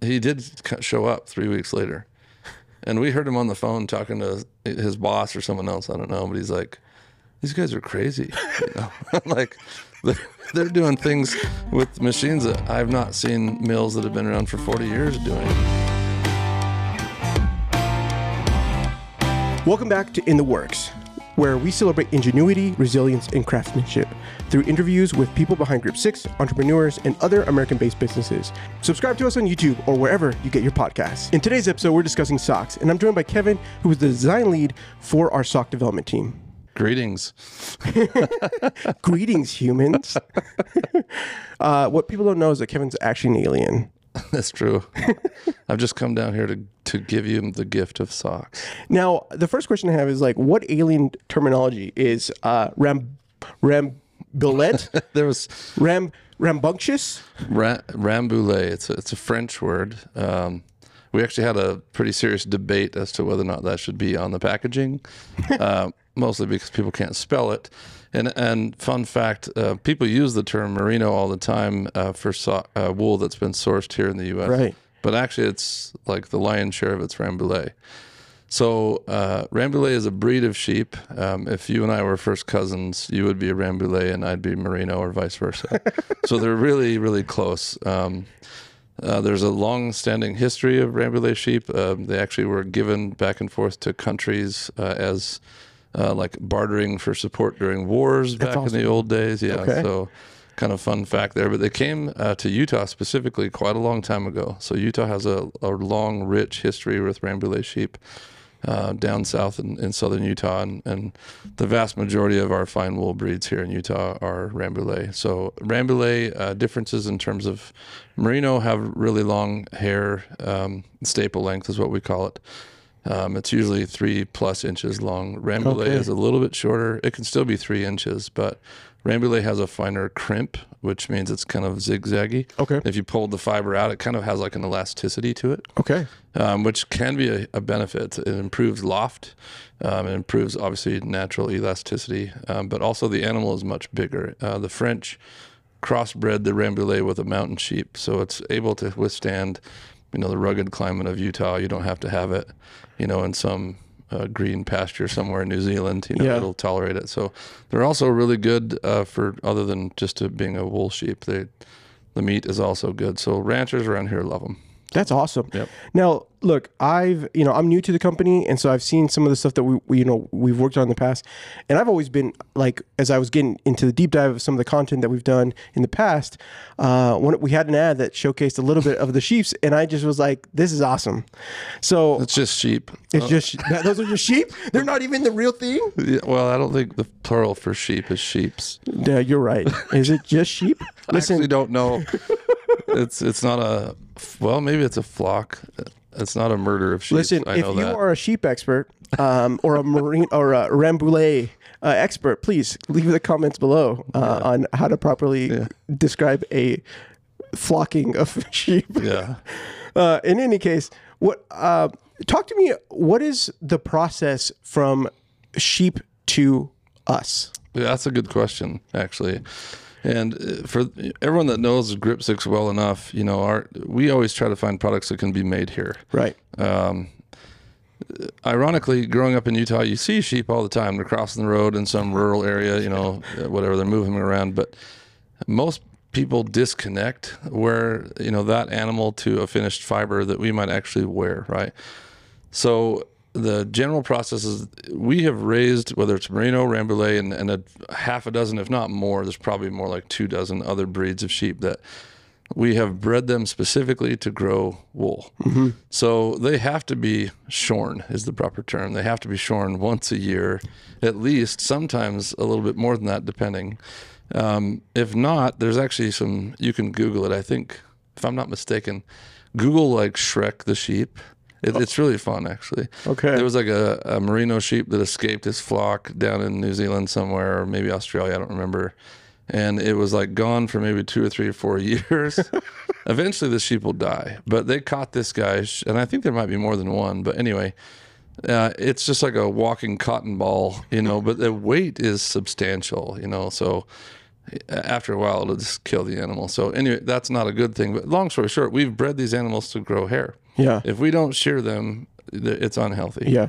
he did show up three weeks later, and we heard him on the phone talking to his boss or someone else. I don't know, but he's like, "These guys are crazy." You know? like they're, they're doing things with machines that I've not seen mills that have been around for 40 years doing. Welcome back to In the Works, where we celebrate ingenuity, resilience, and craftsmanship through interviews with people behind Grip 6, entrepreneurs, and other American based businesses. Subscribe to us on YouTube or wherever you get your podcasts. In today's episode, we're discussing socks, and I'm joined by Kevin, who is the design lead for our sock development team. Greetings. Greetings, humans. uh, what people don't know is that Kevin's actually an alien. That's true. I've just come down here to to give you the gift of socks. Now, the first question I have is like, what alien terminology is uh, ram rambulet, There was ram rambunctious? Ra- Rambouillet. It's a, it's a French word. Um, we actually had a pretty serious debate as to whether or not that should be on the packaging, uh, mostly because people can't spell it. And and fun fact, uh, people use the term merino all the time uh, for so- uh, wool that's been sourced here in the U.S. Right. But actually, it's like the lion's share of it's Rambouillet. So uh, Rambouillet is a breed of sheep. Um, if you and I were first cousins, you would be a Rambouillet and I'd be Merino, or vice versa. so they're really, really close. Um, uh, there's a long-standing history of Rambouillet sheep. Um, they actually were given back and forth to countries uh, as uh, like bartering for support during wars back in the old days. Yeah, Okay. so kind of fun fact there. But they came uh, to Utah specifically quite a long time ago. So Utah has a, a long, rich history with Rambouillet sheep. Uh, down south in, in southern Utah, and, and the vast majority of our fine wool breeds here in Utah are Rambouillet. So Rambouillet uh, differences in terms of merino have really long hair, um, staple length is what we call it. Um, it's usually three plus inches long. Rambouillet Okay. is a little bit shorter. It can still be three inches, but Rambouillet has a finer crimp, which means it's kind of zigzaggy. Okay. If you pulled the fiber out, it kind of has like an elasticity to it Okay. um, which can be a, a benefit. It improves loft, um, it improves obviously natural elasticity, um, but also the animal is much bigger. Uh, the French crossbred the Rambouillet with a mountain sheep, so it's able to withstand, you know, the rugged climate of Utah. You don't have to have it, you know, in some uh, green pasture somewhere in New Zealand. You know, Yeah. it'll tolerate it. So they're also really good uh, for other than just being a wool sheep. They the meat is also good. So ranchers around here love them. That's awesome. Yep. Now, look, I've you know I'm new to the company, and so I've seen some of the stuff that we, we you know we've worked on in the past, and I've always been like as I was getting into the deep dive of some of the content that we've done in the past, uh, when we had an ad that showcased a little bit of the sheeps, and I just was like, this is awesome. So It's just sheep. it's just that, those are just sheep. They're not even the real thing. Yeah, well, I don't think the plural for sheep is sheeps. Yeah, you're right. Is it just sheep? I Listen, actually don't know. it's it's not a well, maybe it's a flock. It's not a murder of sheep. Listen, if you that. are a sheep expert um, or a merino or a Rambouillet uh, expert, please leave the comments below uh, on how to properly describe a flocking of sheep. yeah. Uh, in any case, what uh, talk to me? What is the process from sheep to us? Yeah, that's a good question, actually. And uh, for everyone that knows Grip Six well enough, you know, our we always try to find products that can be made here. Right. Um, ironically, growing up in Utah, you see sheep all the time. They're crossing the road in some rural area, you know, whatever. They're moving around, but most people disconnect where you know that animal to a finished fiber that we might actually wear, right? So the general process is we have raised whether it's merino, rambouillet, and, and a half a dozen, if not more. There's probably more like two dozen other breeds of sheep that we have bred them specifically to grow wool. So they have to be shorn, is the proper term. They have to be shorn once a year, at least, sometimes a little bit more than that, depending. Um, if not, there's actually some, you can Google it. I think, if I'm not mistaken, Google like Shrek the sheep. It, It's really fun, actually. Okay. There was like a, a merino sheep that escaped his flock down in New Zealand somewhere, or maybe Australia, I don't remember. And it was like gone for maybe two or three or four years. Eventually, the sheep will die. But they caught this guy, and I think there might be more than one. But anyway, uh, it's just like a walking cotton ball, you know. But the weight is substantial, you know. So after a while it'll just kill the animal. So anyway, that's not a good thing. But long story short, we've bred these animals to grow hair. Yeah. If we don't shear them, it's unhealthy. Yeah.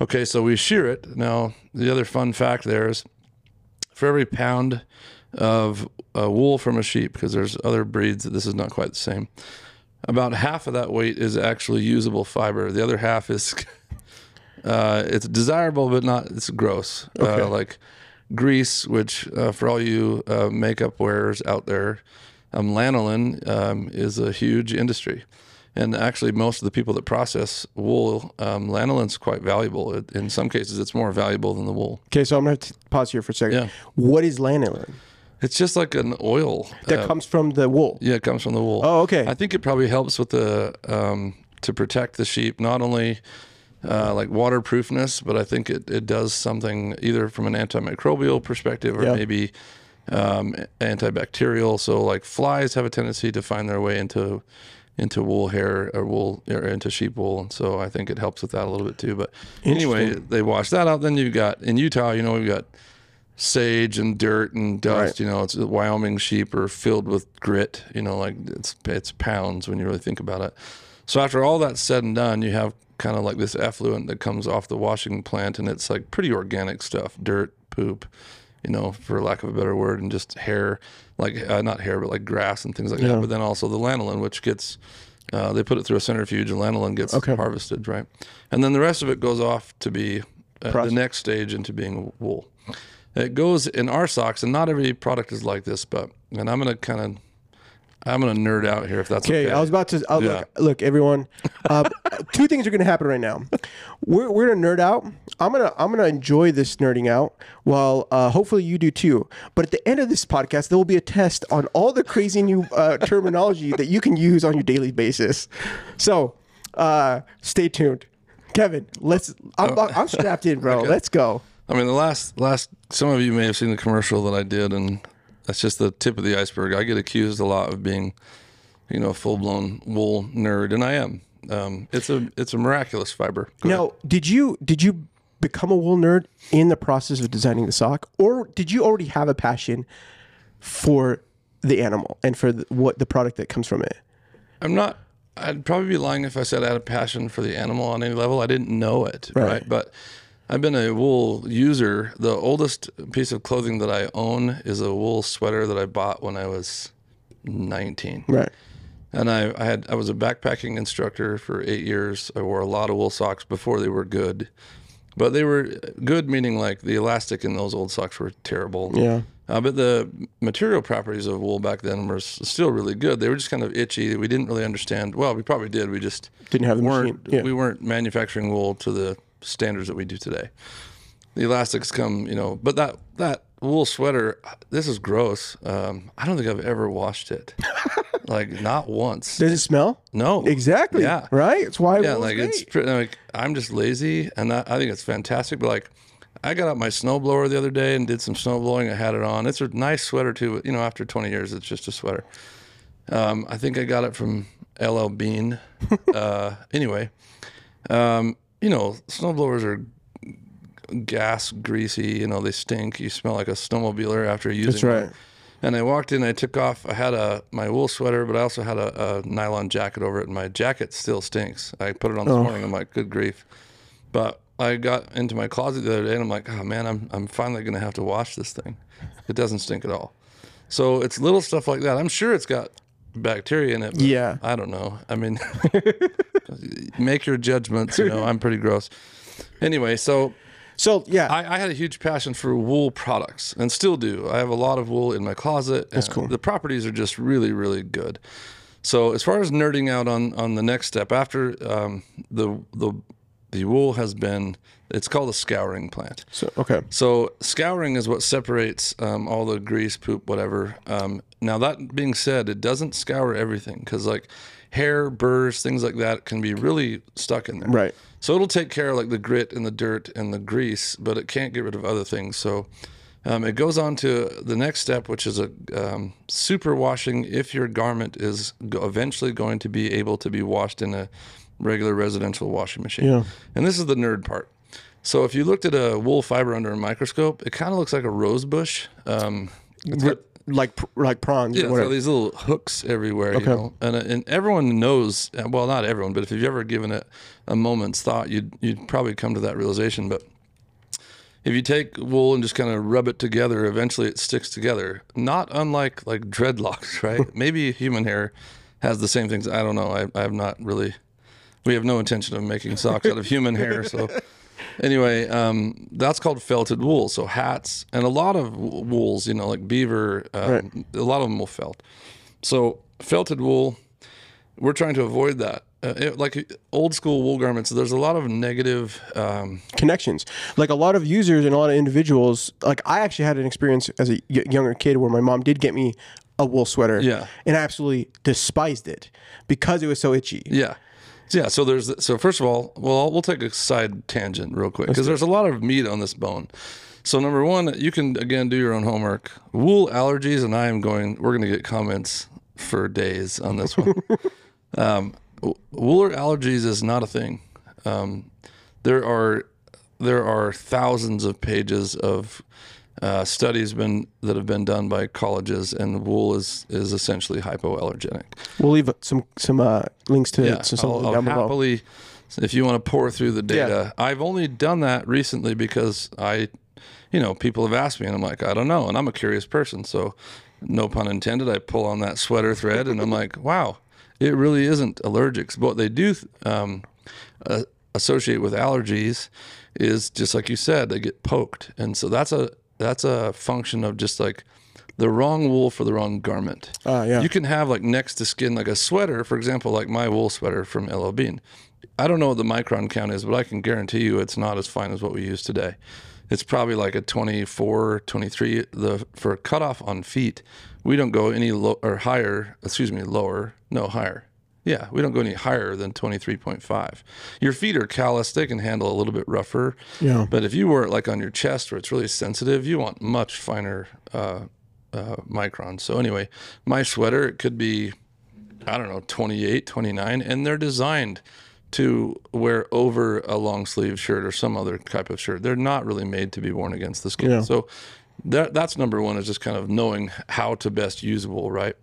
Okay, so we shear it. Now, the other fun fact there is for every pound of uh, wool from a sheep, because there's other breeds that this is not quite the same, about half of that weight is actually usable fiber. The other half is uh, it's desirable, but not it's gross. Okay. Uh, like grease, which uh, for all you uh, makeup wearers out there, um, lanolin um, is a huge industry. And actually, most of the people that process wool, um, lanolin's quite valuable. It, in some cases, it's more valuable than the wool. Okay, so I'm gonna pause here for a second. Yeah. What is lanolin? It's just like an oil. That uh, comes from the wool. yeah, it comes from the wool. Oh, okay. I think it probably helps with the um, to protect the sheep, not only uh, like waterproofness, but I think it, it does something either from an antimicrobial perspective or Yeah. maybe um, antibacterial. So like flies have a tendency to find their way into into wool hair or wool or into sheep wool, and so I think it helps with that a little bit too. But anyway, they wash that out. Then you've got in Utah, you know, we've got sage and dirt and dust. Right. You know, it's Wyoming sheep are filled with grit. You know, like it's it's pounds when you really think about it. So after all that's said and done, you have kind of like this effluent that comes off the washing plant, and it's like pretty organic stuff: dirt, poop, you know, for lack of a better word, and just hair, like uh, not hair, but like grass and things like Yeah. that. But then also the lanolin, which gets uh, they put it through a centrifuge, and lanolin gets Okay. harvested, right? And then the rest of it goes off to be uh, the next stage into being wool. It goes in our socks, and not every product is like this, but and I'm gonna kind of I'm gonna nerd out here if that's okay. Okay, I was about to uh, Yeah. look, look, everyone. Uh, two things are going to happen right now. We're, we're gonna nerd out. I'm gonna I'm gonna enjoy this nerding out. While uh, hopefully you do too. But at the end of this podcast, there will be a test on all the crazy new uh, terminology that you can use on your daily basis. So uh, stay tuned, Kevin. Let's. I'm, I'm strapped in, bro. Let's go. I mean, the last last some of you may have seen the commercial that I did, and that's just the tip of the iceberg. I get accused a lot of being, you know, a full blown wool nerd, and I am. Um, it's a it's a miraculous fiber. Go ahead. Now, did you did you become a wool nerd in the process of designing the sock, or did you already have a passion for the animal and for the, what the product that comes from it? I'm not. I'd probably be lying if I said I had a passion for the animal on any level. I didn't know it, Right. right? But I've been a wool user. The oldest piece of clothing that I own is a wool sweater that I bought when I was 19. Right. And I, I had I was a backpacking instructor for eight years. I wore a lot of wool socks before they were good, but they were good meaning like the elastic in those old socks were terrible. Yeah. Uh, but the material properties of wool back then were still really good. They were just kind of itchy. We didn't really understand. Well, we probably did. We just Didn't have the weren't. machine. Yeah. We weren't manufacturing wool to the standards that we do today. The elastics come, you know, but that that wool sweater, this is gross. Um, I don't think I've ever washed it, like not once. Does it smell? No, Exactly. Yeah, Right. It's why. yeah. Like it's great. pretty, like I'm just lazy, and that, I think it's fantastic. But like, I got out my snowblower the other day and did some snow blowing. I had it on. It's a nice sweater too. But you know, after 20 years, it's just a sweater. Um, I think I got it from LL Bean. uh, anyway, um, you know, snowblowers are gas greasy. You know, they stink. You smell like a snowmobiler after using That's right. them. And I walked in. I took off. I had a my wool sweater, but I also had a, a nylon jacket over it, and my jacket still stinks. I put it on this oh. morning. I'm like, good grief. But I got into my closet the other day, and I'm like, oh man, I'm I'm finally gonna have to wash this thing. It doesn't stink at all. So it's little stuff like that. I'm sure it's got bacteria in it. But Yeah. I don't know. I mean, make your judgments. You know, I'm pretty gross. Anyway, so So yeah. I, I had a huge passion for wool products and still do. I have a lot of wool in my closet. That's cool. The properties are just really, really good. So as far as nerding out on on the next step after um, the the the wool has been, it's called a scouring plant. so okay. So scouring is what separates um, all the grease, poop, whatever. Um, now that being said, it doesn't scour everything because like hair, burrs, things like that can be really stuck in there. Right. So it'll take care of like the grit and the dirt and the grease, but it can't get rid of other things. So um, it goes on to the next step, which is a um, super washing. If your garment is eventually going to be able to be washed in a regular residential washing machine, Yeah. and this is the nerd part. So if you looked at a wool fiber under a microscope, it kind of looks like a rose bush. Um, it's got, like pr- like prawns Yeah, or it's got whatever. these little hooks everywhere, Okay. you know, and uh, and everyone knows. uh, Well, not everyone, but if you've ever given it a moment's thought, you'd you'd probably come to that realization. But if you take wool and just kind of rub it together, eventually it sticks together. Not unlike like dreadlocks, right? Maybe human hair has the same things. I don't know. I I have not really. We have no intention of making socks out of human hair, so. Anyway, um, that's called felted wool. So hats and a lot of wools, you know, like beaver, uh, a lot of them will felt. So felted wool, we're trying to avoid that. Uh, it- like old school wool garments, there's a lot of negative. Um, connections. Like a lot of users and a lot of individuals. Like I actually had an experience as a y- younger kid where my mom did get me a wool sweater. Yeah. And I absolutely despised it because it was so itchy. yeah, yeah. So there's so first of all, well, we'll take a side tangent real quick because there's a lot of meat on this bone. So number one, you can again do your own homework. Wool allergies, and I am going. We're going to get comments for days on this one. um, wool allergies is not a thing. Um, there are there are thousands of pages of uh, studies been that have been done by colleges, and wool is is essentially hypoallergenic. We'll leave some some uh, links to, to some I'll, I'll down below. happily, if you want to pour through the data. I've only done that recently because I, you know, people have asked me, and I'm like, I don't know, and I'm a curious person, so no pun intended. I pull on that sweater thread, and I'm like, wow, it really isn't allergics. But what they do um, uh, associate with allergies is just like you said, they get poked, and so that's a that's a function of just like the wrong wool for the wrong garment. Ah, yeah. You can have like next to skin, like a sweater, for example, like my wool sweater from LL Bean. I don't know what the micron count is, but I can guarantee you it's not as fine as what we use today. It's probably like a 24, 23. The for a cutoff on feet, we don't go any low or higher. Excuse me, lower. No, higher. Yeah, we don't go any higher than 23.5. Your feet are calloused; they can handle a little bit rougher. Yeah. But if you wear it like on your chest where it's really sensitive, you want much finer uh, uh, microns. So anyway, my sweater it could be, I don't know, 28, 29, and they're designed to wear over a long sleeve shirt or some other type of shirt. They're not really made to be worn against the skin. Yeah. So that that's number one is just kind of knowing how to best use wool, right?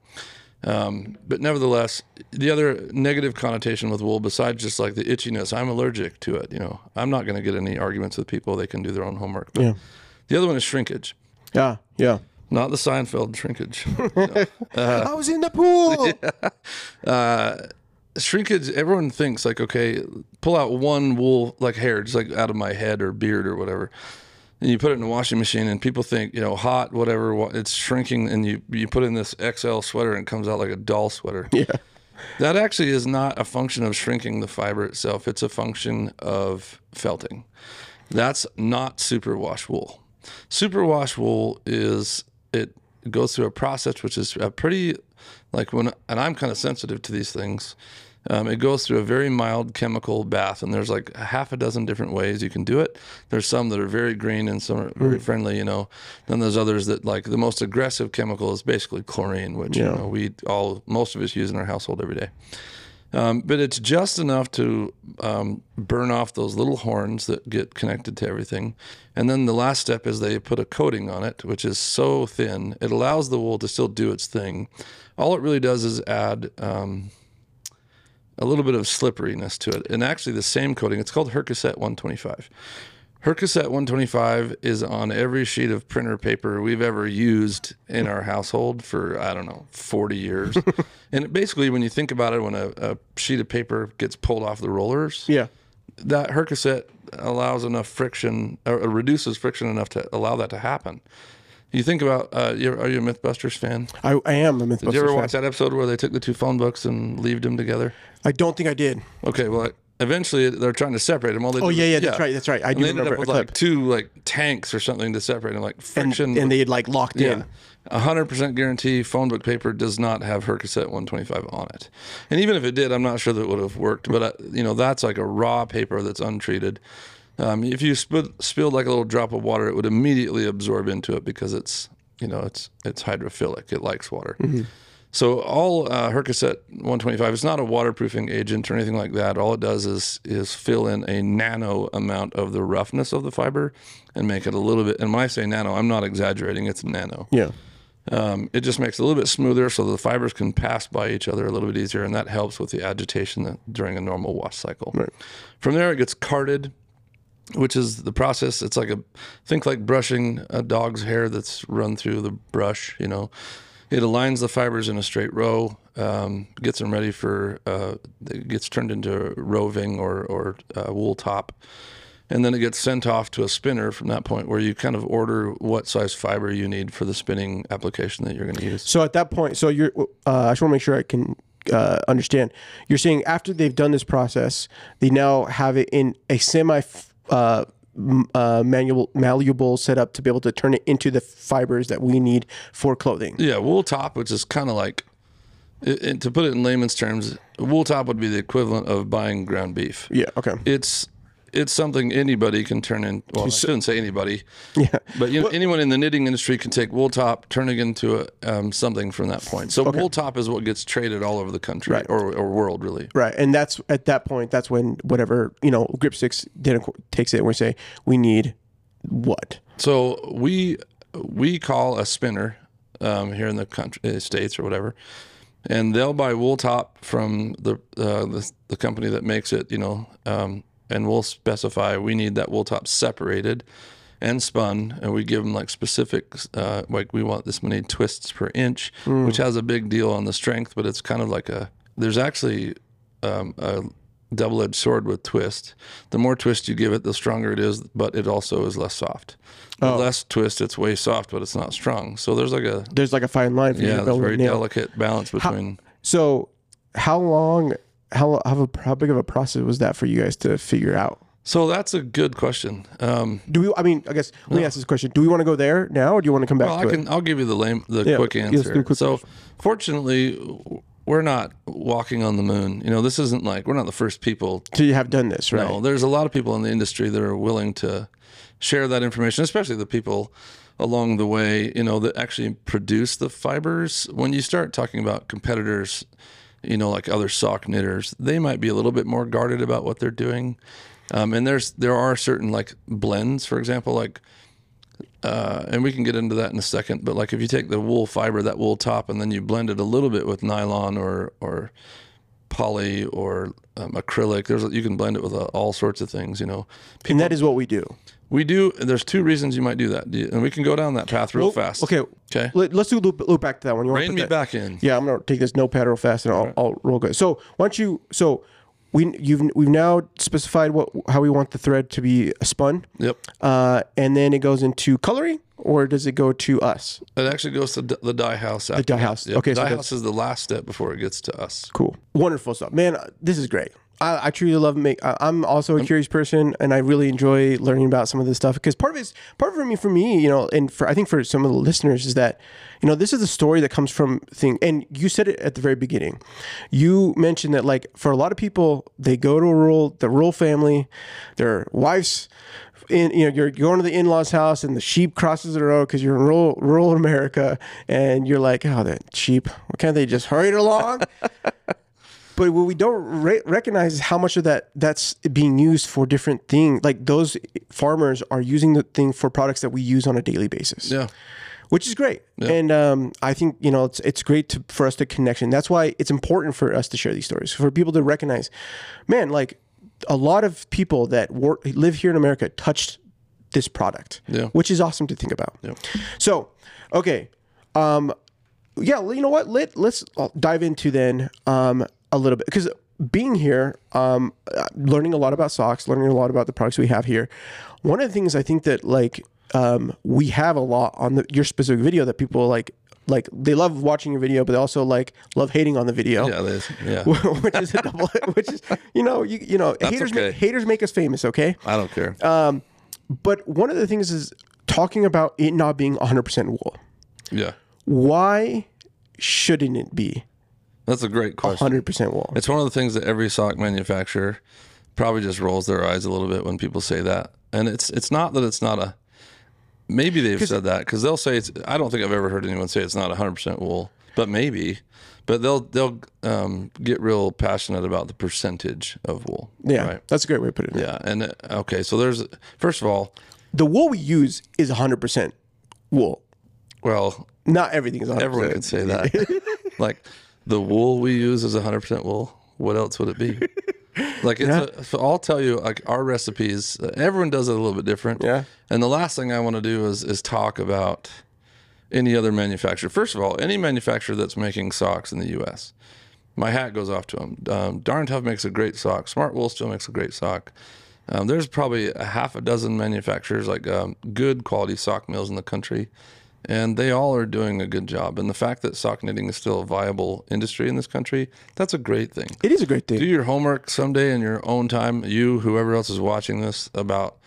Um, but nevertheless, the other negative connotation with wool, besides just like the itchiness, I'm allergic to it. You know, I'm not going to get any arguments with people. They can do their own homework. But Yeah. the other one is shrinkage, Yeah. Yeah. not the Seinfeld shrinkage. I was in the pool. shrinkage everyone thinks like okay pull out one wool like hair just like out of my head or beard or whatever and you put it in the washing machine and people think you know hot whatever it's shrinking and you you put in this xl sweater and it comes out like a doll sweater. Yeah. that actually is not a function of shrinking the fiber itself. It's a function of felting. That's not superwash wool. Superwash wool is it goes through a process which is a pretty like when and i'm kind of sensitive to these things um, it goes through a very mild chemical bath and there's like a half a dozen different ways you can do it there's some that are very green and some are very friendly you know then there's others that like the most aggressive chemical is basically chlorine which Yeah. you know we all most of us use in our household every day um, but it's just enough to um, burn off those little horns that get connected to everything. And then the last step is they put a coating on it, which is so thin, it allows the wool to still do its thing. All it really does is add um, a little bit of slipperiness to it. And actually, the same coating, it's called Hercosett 125. Hercosett 125 is on every sheet of printer paper we've ever used in our household for, I don't know, 40 years. and basically, when you think about it, when a, a sheet of paper gets pulled off the rollers, Yeah. that Hercosett allows enough friction, or reduces friction enough to allow that to happen. You think about, uh, you're, are you a Mythbusters fan? I, I am a Mythbusters fan. Did you ever fan. watch that episode where they took the two phone books and leaved them together? I don't think I did. Okay, well, eventually they're trying to separate them. All they Oh do- yeah, yeah, that's right, that's right. I And do they ended remember up with like two like tanks or something to separate them, like and, friction. and they had like locked yeah, in. a hundred percent guarantee. Phone book paper does not have Hercosett 125 on it, and even if it did, I'm not sure that it would have worked. But uh, you know, that's like a raw paper that's untreated. Um, if you sp- spilled like a little drop of water, it would immediately absorb into it because it's you know it's it's hydrophilic. It likes water. So all uh, Hercosett 125 is not a waterproofing agent or anything like that. All it does is is fill in a nano amount of the roughness of the fiber and make it a little bit. And when I say nano, I'm not exaggerating. It's nano. Yeah. Um, it just makes it a little bit smoother, so the fibers can pass by each other a little bit easier, and that helps with the agitation that, during a normal wash cycle. Right. From there, it gets carded, which is the process. It's like a think like brushing a dog's hair that's run through the brush. You know, it aligns the fibers in a straight row, um, gets them ready for. Uh, it gets turned into roving or or uh, wool top, and then it gets sent off to a spinner from that point, where you kind of order what size fiber you need for the spinning application that you're going to use. So at that point, so you're. Uh, I just want to make sure I can uh, understand. You're saying after they've done this process, they now have it in a semi. Uh, uh, manual malleable setup to be able to turn it into the fibers that we need for clothing. Yeah, wool top, which is kind of like, it, it- to put it in layman's terms, wool top would be the equivalent of buying ground beef. Yeah. Okay. It's it's something anybody can turn in. Well, I shouldn't say anybody, Yeah. but you know, anyone in the knitting industry can take wool top, turn it into a, um, something from that point. So wool top is what gets traded all over the country Right. or, or world, really. Right, and that's at that point. That's when whatever you know, Grip Six takes it and we say we need what? So we we call a spinner um, here in the country, uh, states or whatever, and they'll buy wool top from the uh, the, the company that makes it. You know, um, and we'll specify we need that wool top separated and spun, and we give them like specific, uh, like we want this many twists per inch, which has a big deal on the strength, but it's kind of like a. There's actually um, a double-edged sword with twist. The more twist you give it, the stronger it is, but it also is less soft. The less twist, it's way soft, but it's not strong. So there's like a There's like a fine line for you yeah, to build very nail. delicate balance between. So, how long? How how, how big of a process was that for you guys to figure out? So that's a good question. Um, Do we? I mean, I guess let me ask this question: Do we want to go there now, or do you want to come back well, to I it? can. I'll give you the lame, the Yeah, quick answer. quick so, fortunately, we're not walking on the moon. You know, this isn't like we're not the first people So have done this, right? No, there's a lot of people in the industry that are willing to share that information, especially the people along the way, you know, that actually produce the fibers. When you start talking about competitors, you know, like other sock knitters, they might be a little bit more guarded about what they're doing. Um, and there's there are certain like blends, for example, like uh, and we can get into that in a second. But like if you take the wool fiber, that wool top, and then you blend it a little bit with nylon or or poly or um, acrylic, there's you can blend it with uh, all sorts of things. You know, and that is what we do. we do. There's two reasons you might do that, and we can go down that path real fast. Okay. Okay. Let, us do loop, loop back to that one. You Rein me that- back in. Yeah, I'm gonna take this notepad real fast and I'll, I'll roll good. So why don't you? So we you've we've now specified what how we want the thread to be spun, Yep. uh, and then it goes into coloring, or does it go to us? It actually goes to the dye house. The dye house. Okay, so dye that's- house is the last step before it gets to us. Cool, wonderful stuff, man. This is great. I, I truly love make. I, I'm also a um, curious person, and I really enjoy learning about some of this stuff because part of it's part of it for me, for me, you know, and for I think for some of the listeners is that, you know, this is a story that comes from thing. And you said it at the very beginning. You mentioned that like for a lot of people, they go to a rural, the rural family, their wives. In, you know, you're going to the in-laws' house and the sheep crosses the road because you're in rural, rural America, and you're like, "Oh, that sheep! Why can't they just hurry it along?" But what we don't re- recognize is how much of that that's being used for different things. Like those farmers are using the thing for products that we use on a daily basis, Yeah. which is great. And um, I think you know it's it's great to, for us to connection. That's why it's important for us to share these stories for people to recognize, man, like a lot of people that work live here in America touched this product, Yeah. which is awesome to think about. Yeah. So, okay, um, yeah, you know what? Let let's uh, dive into then um, a little bit because being here, um, learning a lot about socks, learning a lot about the products we have here. One of the things I think that like um, we have a lot on the, your specific video that people like. Like they love watching your video, but they also like love hating on the video, Yeah. There's, yeah. which is a double. Which is you know you you know haters okay. make, haters make us famous. Okay, I don't care. um, but one of the things is talking about it not being 100% wool yeah. why shouldn't it be That's a great question. 100% wool? It's one of the things that every sock manufacturer probably just rolls their eyes a little bit when people say that. And it's it's not that it's not a maybe they've said that because they'll say it's I don't think I've ever heard anyone say it's not 100% wool, but maybe. But they'll they'll um, get real passionate about the percentage of wool. Yeah, Right. that's a great way to put it. Yeah. And uh, okay, so there's first of all, The wool we use is 100% wool. well, Not everything is 100%. everyone could say that. like the wool we use is 100% wool. What else would it be? Like it's a, so I'll tell you, like our recipes, uh, everyone does it a little bit different. Yeah. And the last thing I want to do is is talk about any other manufacturer. First of all, any manufacturer that's making socks in the U.S. My hat goes off to them. Um, Darn Tough makes a great sock. Smart Wool still makes a great sock. Um, there's probably a half a dozen manufacturers, like um, good quality sock mills in the country, and they all are doing a good job. And the fact that sock knitting is still a viable industry in this country, that's a great thing It is a great thing. do your homework someday in your own time you whoever else is watching this about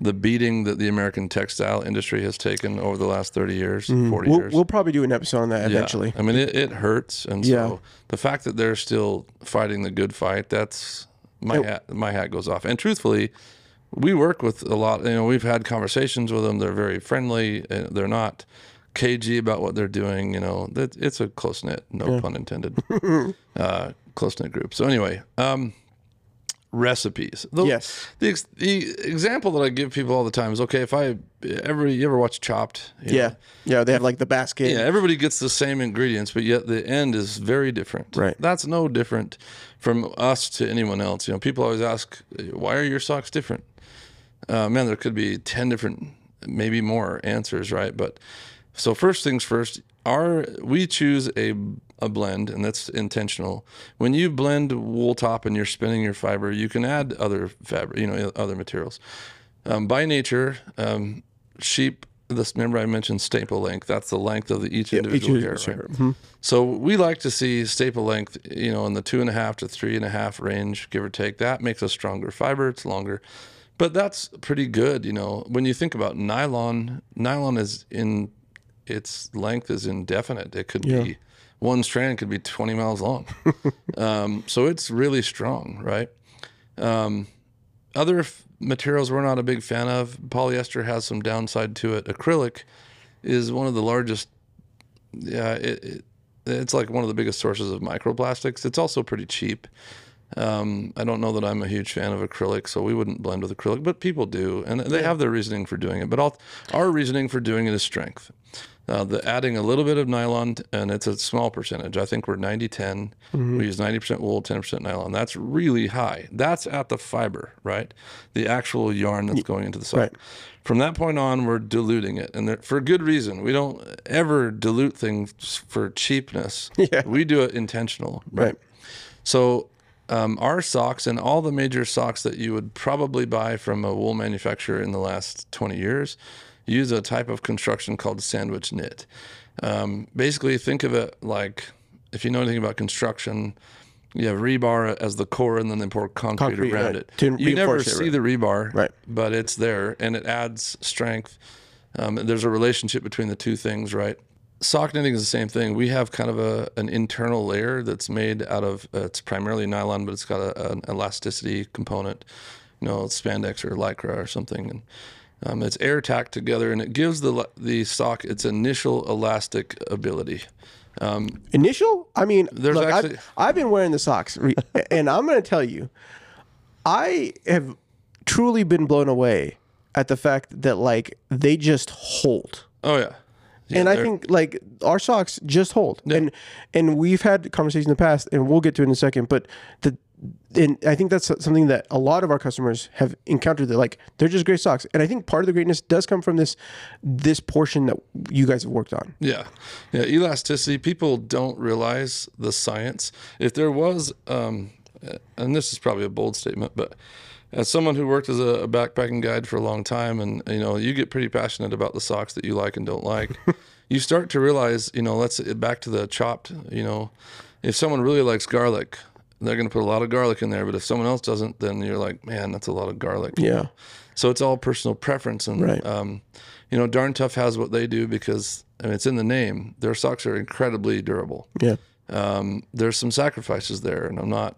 the beating that the american textile industry has taken over the last 30 years 40 Mm-hmm. we'll, years we'll probably do an episode on that Yeah. eventually. i mean it, it hurts and Yeah. so the fact that they're still fighting the good fight that's my hat my hat goes off and truthfully we work with a lot you know we've had conversations with them they're very friendly and they're not cagey about what they're doing you know that it's a close knit no pun intended uh, close knit group so anyway um recipes The- Yes. the, ex- the example that i give people all the time is okay if i ever you ever watch chopped You Yeah. know? Yeah. They have like the basket. Yeah, everybody gets the same ingredients, but yet the end is very different. Right. That's no different from us to anyone else. You know, people always ask, "Why are your socks different?" Uh, man, there could be ten different, maybe more answers, right? But so first things first, our we choose a a blend, and that's intentional. When you blend wool top and you're spinning your fiber, you can add other fabric, you know, other materials. Um, by nature, um, sheep. This remember I mentioned staple length. That's the length of the, each individual hair. right? So we like to see staple length, you know, in the two and a half to three and a half range, give or take. That makes a stronger fiber. It's longer, but that's pretty good. You know, when you think about nylon, nylon is in its length is indefinite. It could be one strand could be 20 miles long. um, so it's really strong, right? Um, other f- materials we're not a big fan of. Polyester has some downside to it. Acrylic is one of the largest. Yeah, it, it it's like one of the biggest sources of microplastics. It's also pretty cheap. Um, I don't know that I'm a huge fan of acrylic, so we wouldn't blend with acrylic, but people do, and they have their reasoning for doing it. But all, our reasoning for doing it is strength. Uh, the adding a little bit of nylon, and it's a small percentage. I think we're 90 10. We use 90% wool, 10% nylon. That's really high. That's at the fiber, right? The actual yarn that's going into the sock. right. From that point on, we're diluting it, and there, for good reason. We don't ever dilute things for cheapness. Yeah. We do it intentional, Right. so um, our socks and all the major socks that you would probably buy from a wool manufacturer in the last 20 years use a type of construction called sandwich knit. Um, basically, think of it like if you know anything about construction, you have rebar as the core and then they pour concrete, Concrete, around right, it. to you never see right. the rebar, Right. but it's there and it adds strength. Um, there's a relationship between the two things, right? Sock knitting is the same thing. We have kind of a an internal layer that's made out of uh, it's primarily nylon, but it's got a, an elasticity component, you know, spandex or lycra or something, and um, it's air tacked together, and it gives the the sock its initial elastic ability. Initial? I mean, There's look, actually- I've, I've been wearing the socks, re- and I'm going to tell you, I have truly been blown away at the fact that like they just hold. Oh yeah, Yeah, and I think like our socks just hold. And and we've had conversations in the past, and we'll get to it in a second. But the and I think that's something that a lot of our customers have encountered. That like they're just great socks, and I think part of the greatness does come from this this portion that you guys have worked on. Yeah. Yeah. Elasticity, people don't realize the science. If there was, um, and this is probably a bold statement, but as someone who worked as a backpacking guide for a long time, and you know, you get pretty passionate about the socks that you like and don't like, you start to realize, you know, let's back to the chopped, you know, if someone really likes garlic, they're going to put a lot of garlic in there. But if someone else doesn't, then you're like, man, that's a lot of garlic. Yeah. So it's all personal preference, and Right. um, you know, Darn Tough has what they do because I mean, it's in the name. Their socks are incredibly durable. Yeah. Um, there's some sacrifices there, and I'm not.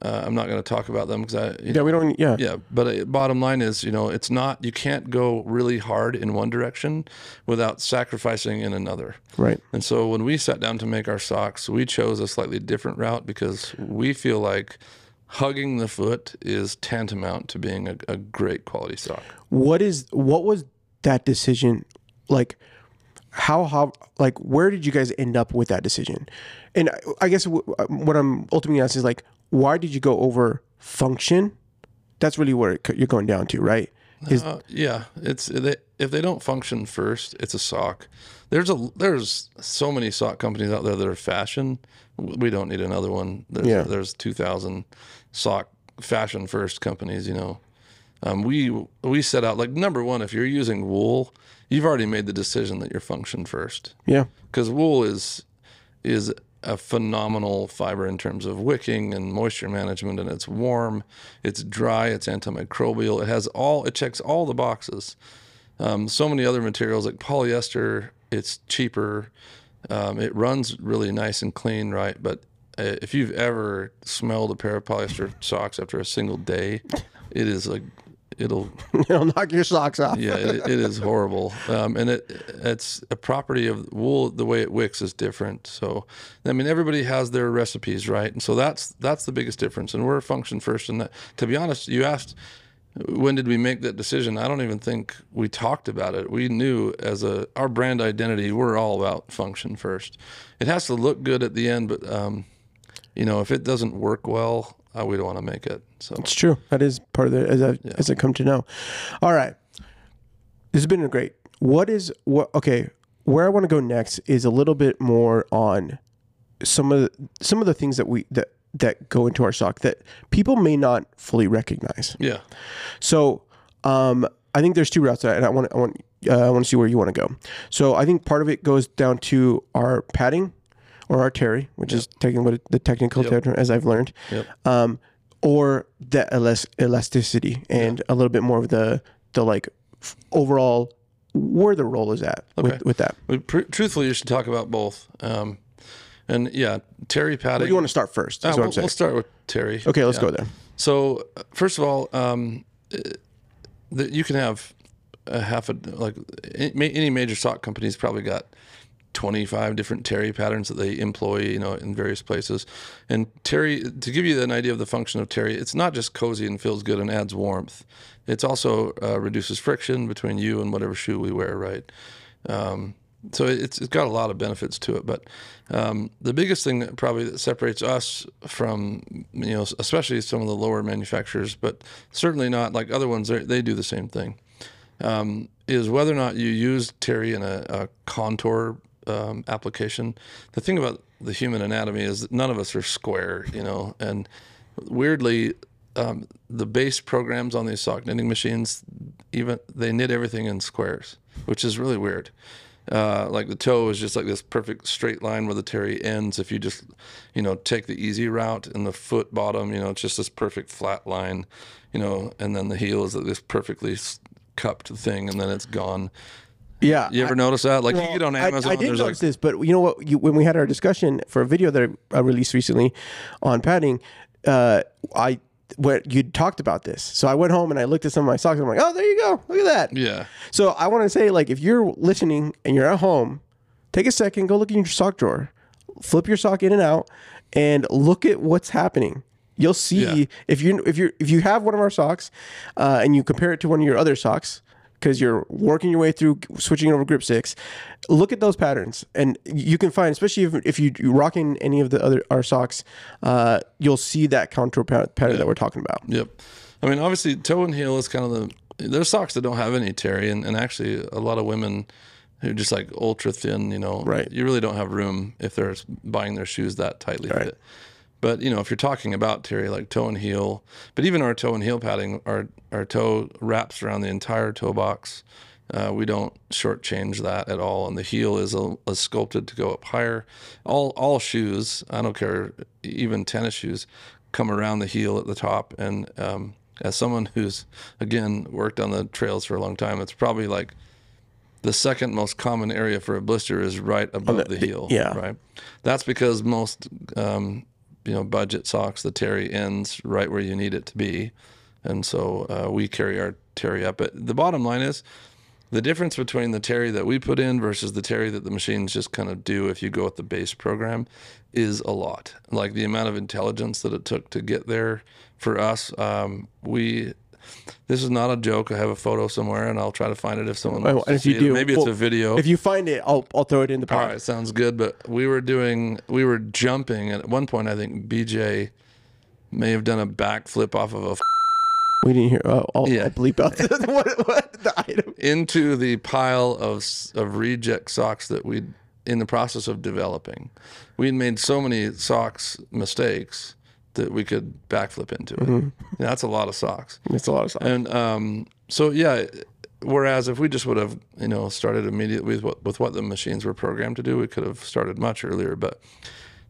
Uh, I'm not going to talk about them because I. Yeah. We don't. Yeah. yeah, but uh, bottom line is, you know, it's not. You can't go really hard in one direction without sacrificing in another. Right. And so when we sat down to make our socks, we chose a slightly different route because we feel like hugging the foot is tantamount to being a, a great quality sock. What is what was that decision like? how how like where did you guys end up with that decision? And I- I guess w- what I'm ultimately asking is like, why did you go over function? That's really where it, you're going down to, right? Is Uh, yeah, it's they, if they don't function first, it's a sock. There's a there's so many sock companies out there that are fashion. We don't need another one. There's, Yeah. there's 2,000 sock fashion first companies. You know, um, we we set out like number one. If you're using wool, you've already made the decision that you're function first yeah, because wool is is a phenomenal fiber in terms of wicking and moisture management and it's warm it's dry it's antimicrobial. It has all it checks all the boxes. Um, so many other materials like polyester it's cheaper. Um, it runs really nice and clean right? But uh, if you've ever smelled a pair of polyester socks after a single day it is like it'll it'll knock your socks off. yeah, it, it is horrible. Um, and it it's a property of wool. The way it wicks is different. So, I mean, everybody has their recipes, right? And so that's that's the biggest difference. And we're function first. And that, to be honest, you asked when did we make that decision? I don't even think we talked about it. We knew as a our brand identity, we're all about function first. It has to look good at the end, but um, you know, if it doesn't work well, uh, we don't want to make it. So It's true. That is part of the as I as I come to know. All right, this has been a great. What is what? Okay, where I want to go next is a little bit more on some of the, some of the things that we that that go into our sock that people may not fully recognize. yeah, So, um, I think there's two routes, that, and I want I want uh, I want to see where you want to go. So, I think part of it goes down to our padding or our terry, which is taking what it- the technical term as I've learned, Yep. um, or the elas- elasticity and a little bit more of the the like f- overall where the role is at Okay. with, with that. But pr- truthfully, you should talk about both. Um, and yeah, Terry padding. You want to start first? Uh, That's what we'll, we'll start with Terry. Okay, let's Yeah. go there. So first of all, um, uh, you can have a half a like any major sock company's probably got 25 different terry patterns that they employ, you know, in various places. And terry, to give you an idea of the function of terry, it's not just cozy and feels good and adds warmth. It's also uh, reduces friction between you and whatever shoe we wear, right? Um, so it's it's got a lot of benefits to it, but um, the biggest thing that probably that separates us from you know especially some of the lower manufacturers, but certainly not like other ones. They they do the same thing. Um, is whether or not you use Terry in a, a contour um, application. The thing about the human anatomy is that none of us are square, you know, and weirdly, um, the base programs on these sock knitting machines, even they knit everything in squares, which is really weird. Uh, like the toe is just like this perfect straight line where the terry ends. If you just, you know, take the easy route, and the foot bottom, you know, it's just this perfect flat line, you know, and then the heel is like this perfectly cupped thing, and then it's gone. Yeah, You ever notice that? Like you Well, get on Amazon, I, did there's like notice this, but you know what? You, when we had our discussion for a video that I released recently on padding, uh, I what you talked about this. So I went home and I looked at some of my socks. And I'm like, oh, there you go, look at that. yeah, So I want to say, like, if you're listening and you're at home, take a second, go look in your sock drawer, flip your sock in and out, and look at what's happening. You'll see Yeah. if you if you if you have one of our socks, uh, and you compare it to one of your other socks because you're working your way through switching over grip six. Look at those patterns, and you can find, especially if, if you, you rocking any of the other our socks, uh, you'll see that contour pa- pattern that we're talking about. Yep. I mean, obviously, toe and heel is kind of the. There's socks that don't have any terry, and, and actually, a lot of women who are just like ultra thin, you know, Right. You really don't have room if they're buying their shoes that tightly Right. fit. But you know, if you're talking about terry, like toe and heel, but even our toe and heel padding, our our toe wraps around the entire toe box. Uh, we don't shortchange that at all, and the heel is, a, is sculpted to go up higher. All all shoes, I don't care, even tennis shoes, come around the heel at the top. And um, as someone who's again worked on the trails for a long time, it's probably like the second most common area for a blister is right above the, heel. yeah. Right. That's because most um, you know budget socks the terry ends right where you need it to be, and so uh, we carry our terry up. But the bottom line is. The difference between the terry that we put in versus the terry that the machines just kind of do if you go with the base program is a lot. Like the amount of intelligence that it took to get there for us, um, we this is not a joke. I have a photo somewhere, and I'll try to find it if someone. Wants and to if you see it. do, maybe it's a video. If you find it, I'll I'll throw it in the All pod. right, sounds good. But we were doing, we were jumping, and at one point, I think BJ may have done a backflip off of a f- We didn't hear. Uh, oh, I'll, Yeah. I'll bleep out the, what, what the item. into the pile of of reject socks that we in the process of developing. We'd made so many socks mistakes that we could backflip into it. Mm-hmm. Yeah, that's a lot of socks. It's a lot of socks. And um, so yeah, whereas if we just would have you know started immediately with what, with what the machines were programmed to do, we could have started much earlier. But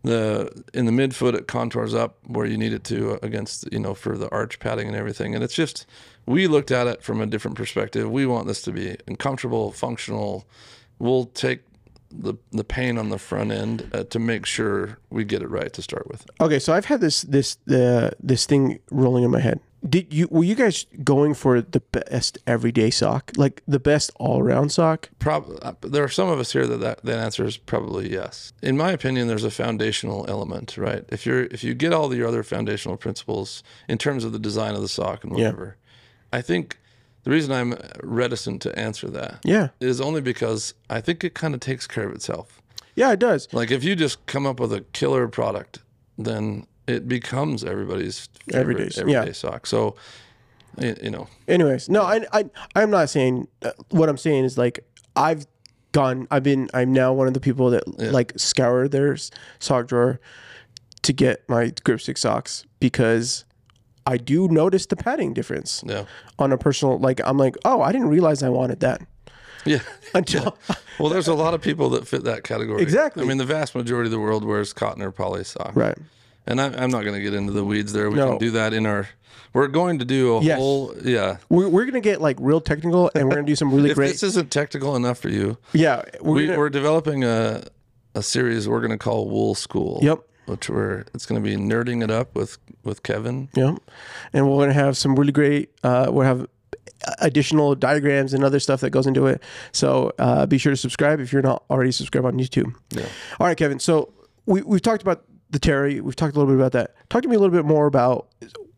the in the midfoot it contours up where you need it to against you know for the arch padding and everything, and it's just we looked at it from a different perspective. We want this to be comfortable, functional. We'll take the the pain on the front end uh, to make sure we get it right to start with. Okay, so I've had this this uh, this thing rolling in my head. Did you were you guys going for the best everyday sock, like the best all around sock? Prob- uh, there are some of us here that, that that answer is probably yes. In my opinion, there's a foundational element, right? If you're if you get all the, your other foundational principles in terms of the design of the sock and Yeah. whatever, I think the reason I'm reticent to answer that Yeah, is only because I think it kind of takes care of itself. yeah, it does. Like if you just come up with a killer product, then it becomes everybody's favorite Everyday's, everyday yeah. sock. So, you know, Anyways, no, I I I'm not saying uh, what I'm saying is like I've gone. I've been. I'm now one of the people that like scour their sock drawer to get my Grip 6 socks because I do notice the padding difference yeah, on a personal. Like I'm like, oh, I didn't realize I wanted that yeah. until. Well, there's a lot of people that fit that category. Exactly. I mean, the vast majority of the world wears cotton or poly sock. Right. And I, I'm not going to get into the weeds there. We No. can do that in our. We're going to do a Yes. whole. Yeah. We're, we're gonna get like real technical, and we're gonna do some really If great. this isn't technical enough for you, yeah, we're we, gonna, we're developing a a series we're going to call Wool School. Yep. Which we're it's going to be nerding it up with with Kevin. yeah, and we're gonna have some really great. Uh, we'll have additional diagrams and other stuff that goes into it. So uh, be sure to subscribe if you're not already subscribed on YouTube. Yeah. All right, Kevin. So we we've talked about the Terry. We've talked a little bit about that. Talk to me a little bit more about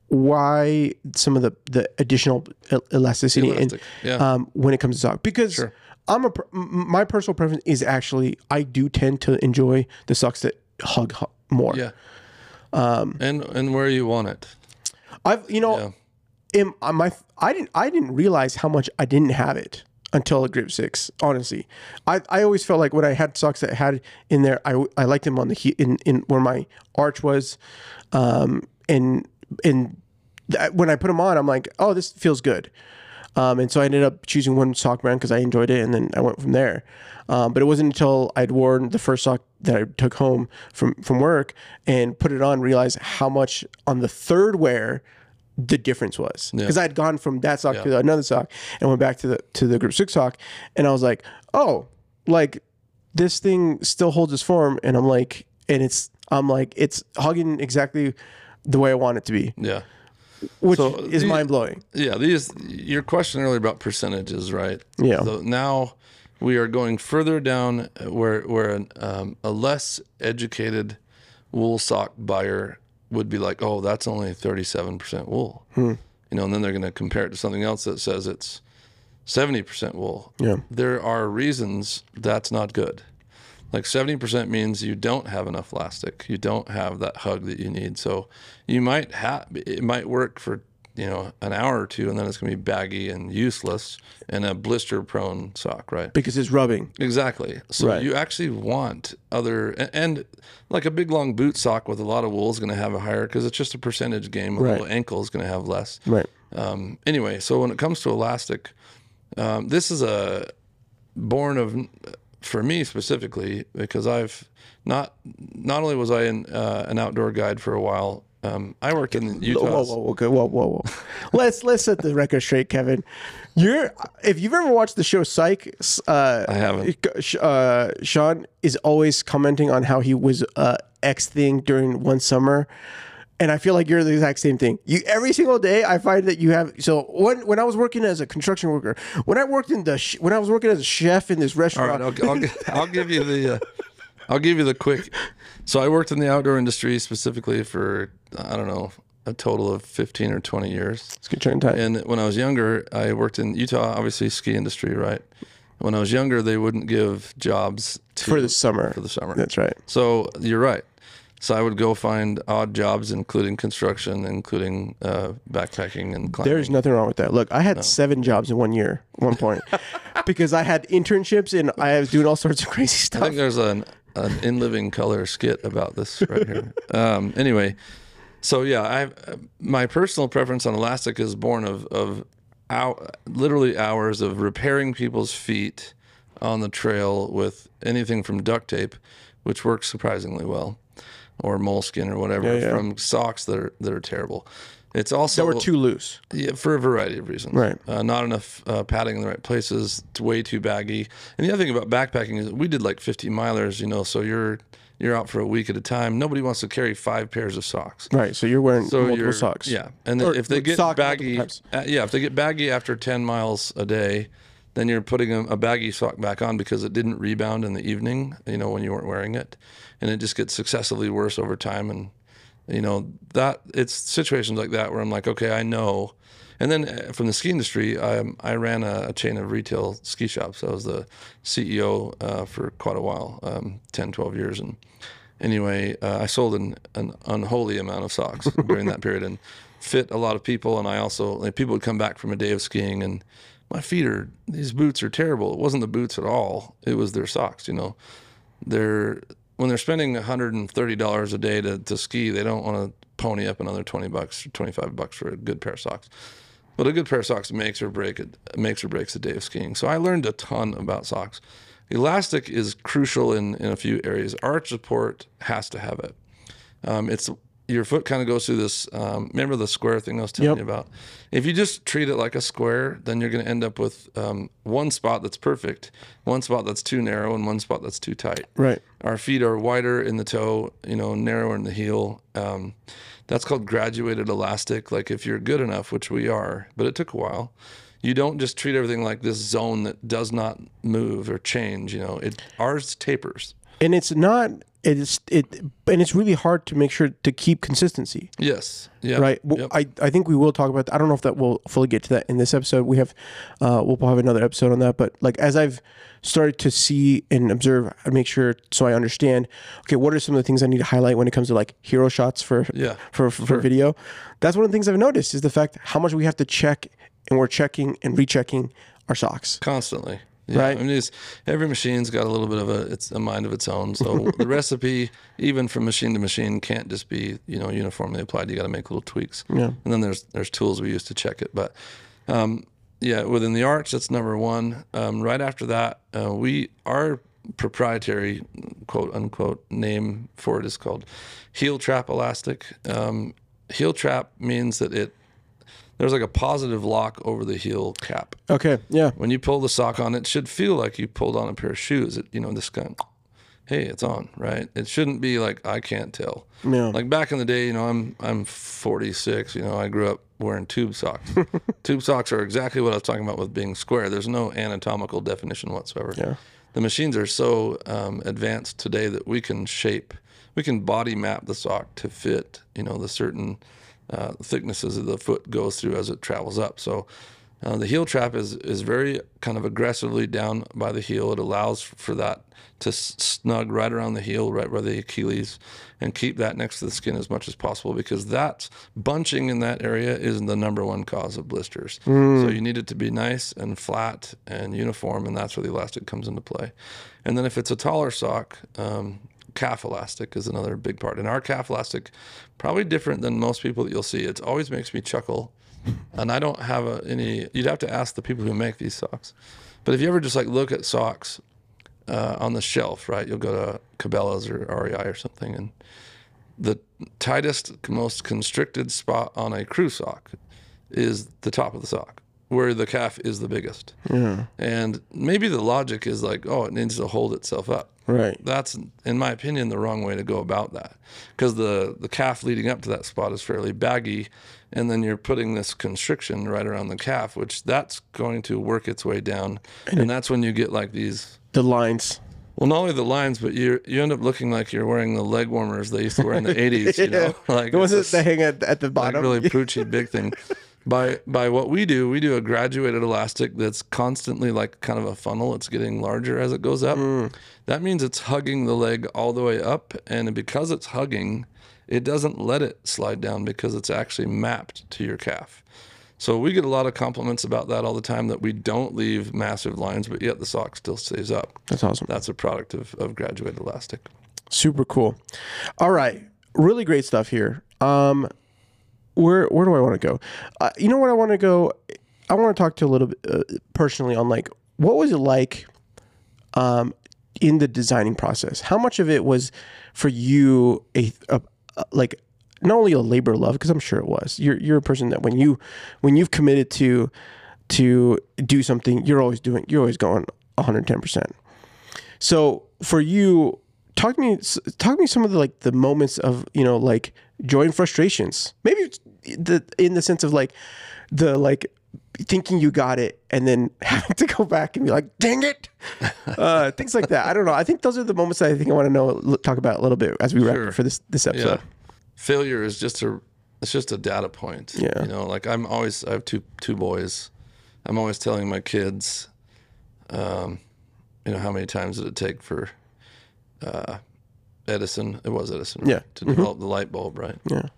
why some of the the additional elasticity Elastic, and yeah. um, when it comes to sock because. Sure. I'm a my personal preference is actually I do tend to enjoy the socks that hug hu- more. Yeah. Um. And and where you want it. I've you know Yeah. in on my I didn't I didn't realize how much I didn't have it until a Grip 6. Honestly, I, I always felt like when I had socks that had in there, I, I liked them on the heat in in where my arch was, um, and and when I put them on, I'm like, oh, this feels good. Um, and so I ended up choosing one sock brand because I enjoyed it, and then I went from there. Um, but it wasn't until I'd worn the first sock that I took home from from work and put it on, realized how much on the third wear the difference was because I had gone from that sock to another sock and went back to the to the Grip 6 sock, and I was like, oh, like this thing still holds its form, and I'm like, and it's I'm like it's hugging exactly the way I want it to be, Yeah. Which So is mind blowing. Yeah, these your question earlier about percentages, right? Yeah. So now we are going further down where where an, um, a less educated wool sock buyer would be like, oh, that's only thirty seven percent wool, Hmm. you know, and then they're going to compare it to something else that says it's seventy percent wool. Yeah. There are reasons that's not good. Like 70% means you don't have enough elastic. You don't have that hug that you need. So you might have, it might work for, you know, an hour or two and then it's going to be baggy and useless and a blister prone sock, right? because it's rubbing. Exactly. So Right. you actually want other, a- and like a big long boot sock with a lot of wool is going to have a higher, because it's just a percentage game. A Right. little ankle is going to have less. Right. Um, anyway, so when it comes to elastic, um, this is a born of for me specifically because I've not not only was I in, uh, an outdoor guide for a while. Um, I worked in Utah. Whoa, whoa, whoa, okay, whoa, whoa, whoa. let's let's set the record straight, Kevin. You're if you've ever watched the show Psych, uh, I haven't. uh, Shawn is always commenting on how he was uh, X thing during one summer. And I feel like you're the exact same thing. You every single day, I find that you have. So when when I was working as a construction worker, when I worked in the sh- when I was working as a chef in this restaurant, right, I'll, I'll, I'll give you the uh, I'll give you the quick. So I worked in the outdoor industry specifically for I don't know a total of 15 or 20 years. It's good of time. And when I was younger, I worked in Utah, obviously ski industry, right? When I was younger, they wouldn't give jobs to, for the summer. for the summer. That's right. So you're right. So I would go find odd jobs, including construction, including uh, backpacking and climbing. There's nothing wrong with that. Look, I had seven jobs in one year, at one point, because I had internships and I was doing all sorts of crazy stuff. I think there's an, an in living color skit about this right here. um, anyway, so yeah, I my personal preference on elastic is born of of hour, literally hours of repairing people's feet on the trail with anything from duct tape, which works surprisingly well, or moleskin or whatever, Yeah, yeah. from socks that are that are terrible. It's also that were too loose. yeah, for a variety of reasons. Right. Uh, not enough uh, padding in the right places. It's way too baggy. And the other thing about backpacking is we did like 50 milers, you know, so you're you're out for a week at a time. Nobody wants to carry five pairs of socks. Right. So you're wearing So multiple socks. Yeah. And Or if they get baggy, uh, yeah, if they get baggy after 10 miles a day, then you're putting a, a baggy sock back on because it didn't rebound in the evening, you know, when you weren't wearing it. And it just gets successively worse over time. And, you know, that it's situations like that where I'm like, okay, I know. And then uh, from the ski industry, I, I ran a, a chain of retail ski shops. I was the CEO uh, for quite a while, um, 10, 12 years. And anyway, uh, I sold an, an unholy amount of socks during that period and fit a lot of people. And I also, like, people would come back from a day of skiing and my feet are, these boots are terrible. It wasn't the boots at all, it was their socks, you know. They're, when they're spending $130 a day to, to ski, they don't want to pony up another 20 bucks or 25 bucks for a good pair of socks. But a good pair of socks makes or break it makes or breaks a day of skiing. So I learned a ton about socks. Elastic is crucial in, in a few areas. Arch support has to have it. Um, it's your foot kind of goes through this. Um, remember the square thing I was telling Yep. you about? If you just treat it like a square, then you're going to end up with um, one spot that's perfect, one spot that's too narrow, and one spot that's too tight. Right. Our feet are wider in the toe, you know, narrower in the heel. Um, that's called graduated elastic. Like if you're good enough, which we are, but it took a while. You don't just treat everything like this zone that does not move or change. You know, it ours tapers. And it's not. It's it, and it's really hard to make sure to keep consistency. Yes. Yeah. right? Well, Yep. I, I think we will talk about. that. I don't know if that we'll fully get to that in this episode. We have, uh, we'll have another episode on that. But like as I've started to see and observe, I make sure so I understand. Okay, what are some of the things I need to highlight when it comes to like hero shots for Yeah, for for, for video? That's one of the things I've noticed is the fact how much we have to check and we're checking and rechecking our socks. constantly. Yeah, Right. I mean, it's, every machine's got a little bit of a it's a mind of its own. So the recipe, even from machine to machine, can't just be you know uniformly applied. You got to make little tweaks. Yeah. And then there's there's tools we use to check it. But um, yeah, within the arch, that's number one. Um, right after that, uh, we our proprietary quote unquote name for it is called heel trap elastic. Um, heel trap means that it there's like a positive lock over the heel cap Okay, yeah, when you pull the sock on, it should feel like you pulled on a pair of shoes. It, you know, this kind. Hey, it's on, right? It shouldn't be like I can't tell. Yeah. Like back in the day, you know, I'm I'm 46. You know, I grew up wearing tube socks. tube socks are exactly what I was talking about with being square. There's no anatomical definition whatsoever. Yeah. The machines are so um, advanced today that we can shape, we can body map the sock to fit, you know, the certain uh, thicknesses that the foot goes through as it travels up. So uh, the heel trap is is very kind of aggressively down by the heel. It allows for that to s- snug right around the heel, right where the Achilles, and keep that next to the skin as much as possible because that bunching in that area is the number one cause of blisters. So you need it to be nice and flat and uniform, and that's where the elastic comes into play. And then if it's a taller sock, um, calf elastic is another big part. And our calf elastic, probably different than most people that you'll see. It always makes me chuckle. And I don't have a, any. You'd have to ask the people who make these socks. But if you ever just like look at socks uh, on the shelf, right? You'll go to Cabela's or REI or something, and the tightest, most constricted spot on a crew sock is the top of the sock, where the calf is the biggest. yeah, And maybe the logic is like, oh, it needs to hold itself up. right. That's, in my opinion, the wrong way to go about that, because the the calf leading up to that spot is fairly baggy, and then you're putting this constriction right around the calf, which that's going to work its way down, and that's when you get like these The lines. Well, not only the lines, but you you end up looking like you're wearing the leg warmers they used to wear in the '80s. You know, like the ones that hang at, at the like bottom. really poochy big thing. By by what we do, we do a graduated elastic that's constantly like kind of a funnel. It's getting larger as it goes up. Mm. That means it's hugging the leg all the way up, and because it's hugging, it doesn't let it slide down because it's actually mapped to your calf. So we get a lot of compliments about that all the time that we don't leave massive lines, but yet the sock still stays up. That's awesome. That's a product of, of graduated elastic. Super cool. All right, really great stuff here. Um, where where do I want to go? Uh, you know what I want to go. I want to talk to a little bit uh, personally on like what was it like, um, in the designing process. How much of it was for you a, a, a like not only a labor love because I'm sure it was. You're you're a person that when you when you've committed to to do something, you're always doing. You're always going 110 percent. So for you, talk to me. Talk to me some of the like the moments of you know like joy and frustrations. Maybe the in the sense of like the like thinking you got it and then having to go back and be like, dang it, uh, things like that. I don't know. I think those are the moments that I think I want to know talk about a little bit as we wrap Sure. for this this Yeah. episode. Failure is just a it's just a data point. Yeah. You know, like I'm always I have two two boys. I'm always telling my kids, um, you know, how many times did it take for uh, Edison? It was Edison, right, Yeah. to develop the light bulb, right? Yeah.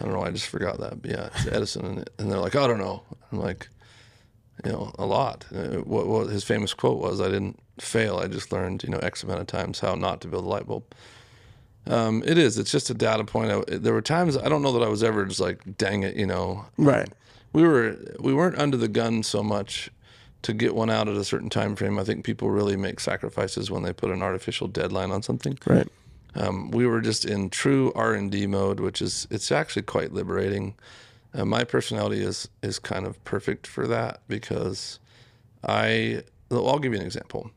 I don't know. I just forgot that. But yeah, it's Edison, and, and they're like, I don't know. I'm like, you know, a lot. Uh, What, what his famous quote was, "I didn't fail. I just learned, you know, X amount of times how not to build a light bulb." Um, it is. It's just a data point. I, there were times I don't know that I was ever just like, "Dang it," you know. Right. We were we weren't under the gun so much to get one out at a certain time frame. I think people really make sacrifices when they put an artificial deadline on something. Right. Um, we were just in true R and D mode, which is it's actually quite liberating. Uh, my personality is is kind of perfect for that because I well, I'll give you an example.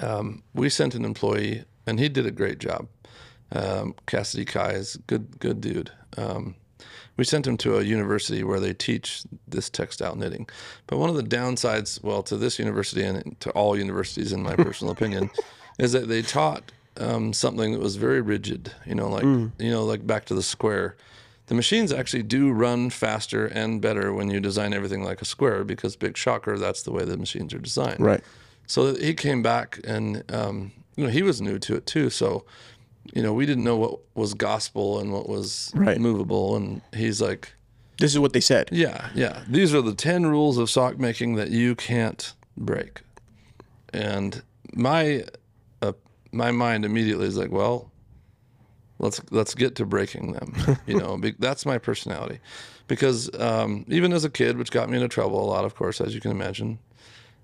Um, we sent an employee, and he did a great job. Um, Cassidy Kai is good good dude. Um, we sent him to a university where they teach this textile knitting. But one of the downsides, well, to this university and to all universities, in my personal opinion, is that they taught um, something that was very rigid. You know, like you know, like back to the square. The machines actually do run faster and better when you design everything like a square because big shocker, that's the way the machines are designed. Right. So he came back and um, you know he was new to it too. So you know we didn't know what was gospel and what was Right. movable. And he's like, This is what they said. yeah, yeah. These are the ten rules of sock making that you can't break. And my uh, my mind immediately is like, well, let's let's get to breaking them. You know, be, that's my personality. Because um, even as a kid, which got me into trouble a lot, of course, as you can imagine,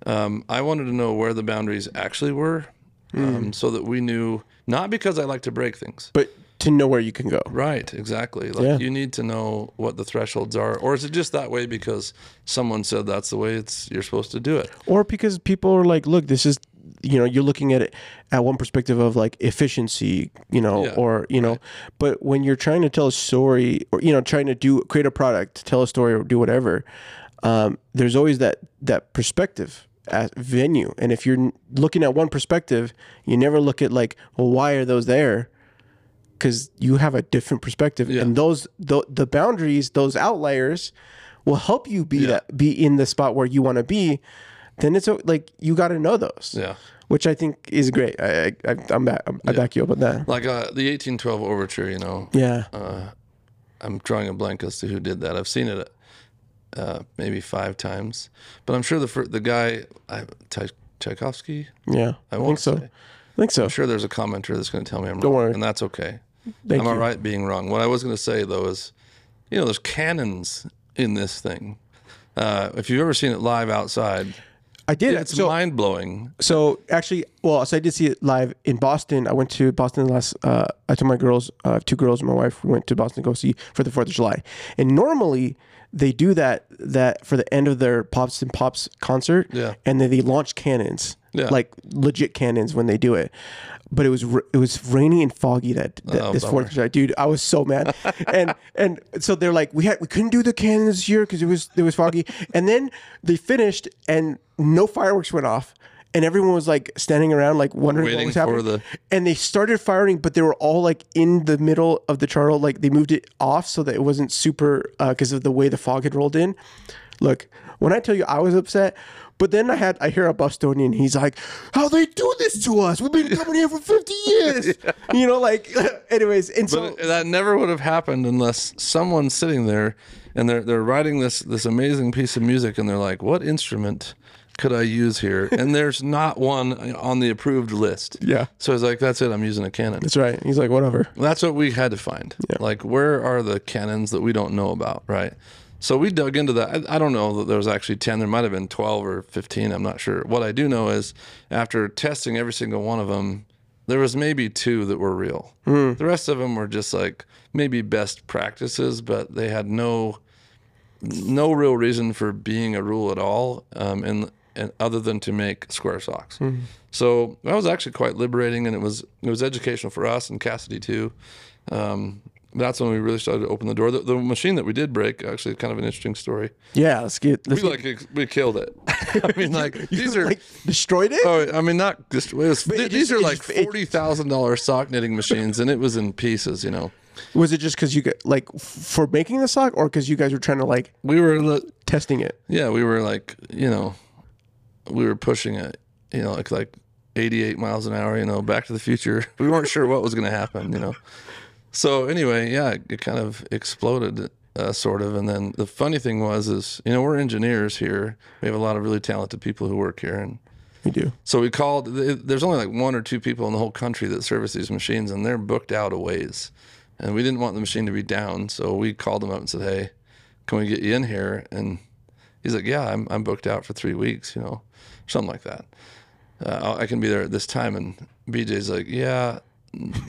um, I wanted to know where the boundaries actually were, um, so that we knew. Not because I like to break things. But to know where you can go. Right, exactly. Like Yeah. you need to know what the thresholds are, or is it just that way because someone said that's the way it's you're supposed to do it? or because people are like, look, this is, you know, you're looking at it at one perspective of like efficiency, you know, Yeah, or you know, but when you're trying to tell a story, or you know, trying to do create a product, tell a story, or do whatever, um, there's always that that perspective venue, and if you're looking at one perspective, you never look at like, well, why are those there? Because you have a different perspective, Yeah. and those the, the boundaries, those outliers, will help you be that be in the spot where you want to be then it's like you got to know those, Yeah. which I think is great. I, I I'm back. I'm, I back you up on that. Like uh, the 1812 overture, you know, Yeah, I'm drawing a blank as to who did that. I've seen it uh, maybe five times, but I'm sure the fir- the guy, I, Tchai- Tchaikovsky, yeah. I, I think won't so. say. I think so. I'm sure there's a commenter that's going to tell me I'm Don't wrong, worry. and that's okay. Thank I'm you. all right being wrong. What I was going to say though is, you know, there's cannons in this thing. Uh, if you've ever seen it live outside, I did. it's so mind blowing. so actually, well, so I did see it live in Boston. I went to Boston last. Uh, I took my girls, uh, two girls and my wife. We went to Boston to go see for the Fourth of July, and normally they do that that for the end of their pops and pops concert. Yeah. and then they launch cannons. Yeah. like legit cannons when they do it. But it was it was rainy and foggy that, oh, that Oh, this bummer. Fourth of July, dude. I was so mad, and and so they're like, we had we couldn't do the cannons this year because it was it was foggy, and then they finished and no fireworks went off, and everyone was like standing around, like wondering what was happening. the- And they started firing, but they were all like in the middle of the Charles. Like they moved it off so that it wasn't super uh, because of the way the fog had rolled in. Look, when I tell you I was upset, but then I had I hear a Bostonian. He's like, "How they do this to us? We've been coming here for fifty years." You know, like, anyways, and so that never would have happened unless someone's sitting there and they're they're writing this this amazing piece of music and they're like, "What instrument could I use here?" And there's not one on the approved list. Yeah. So it's like, "That's it. I'm using a cannon." that's right. He's like, "Whatever." That's what we had to find. Yeah. Like, where are the cannons that we don't know about, right? So we dug into that. I, I don't know that there was actually 10. There might have been 12 or 15. I'm not sure. What I do know is after testing every single one of them, there was maybe two that were real. The rest of them were just like maybe best practices, but they had no no real reason for being a rule at all, um, and, and other than to make square socks. So that was actually quite liberating, and it was it was educational for us and Cassidy too. Um, that's when we really started to open the door. The, the machine that we did break, actually, kind of an interesting story. Yeah, let's get. Let's We get like we killed it. I mean, like these are. like destroyed it. Oh, I mean, not was, it these just- are like just- forty thousand dollars sock knitting machines, and it was in pieces. You know, Was it just because you got like f- for making the sock, or because you guys were trying to like we were li- testing it? yeah, we were like, you know, we were pushing it, you know, like like 88 miles an hour, you know, back to the future. We weren't sure what was going to happen, you know. So anyway, yeah, it, kind of exploded uh, sort of and then the funny thing was is, you know, we're engineers here. We have a lot of really talented people who work here and We do. so we called. There's only like one or two people in the whole country that service these machines, and they're booked out a ways. And we didn't want the machine to be down, so we called them up and said, "Hey, can we get you in here?" And he's like, "Yeah, I'm I'm booked out for three weeks, you know, something like that. Uh, I can be there at this time." And BJ's like, "Yeah,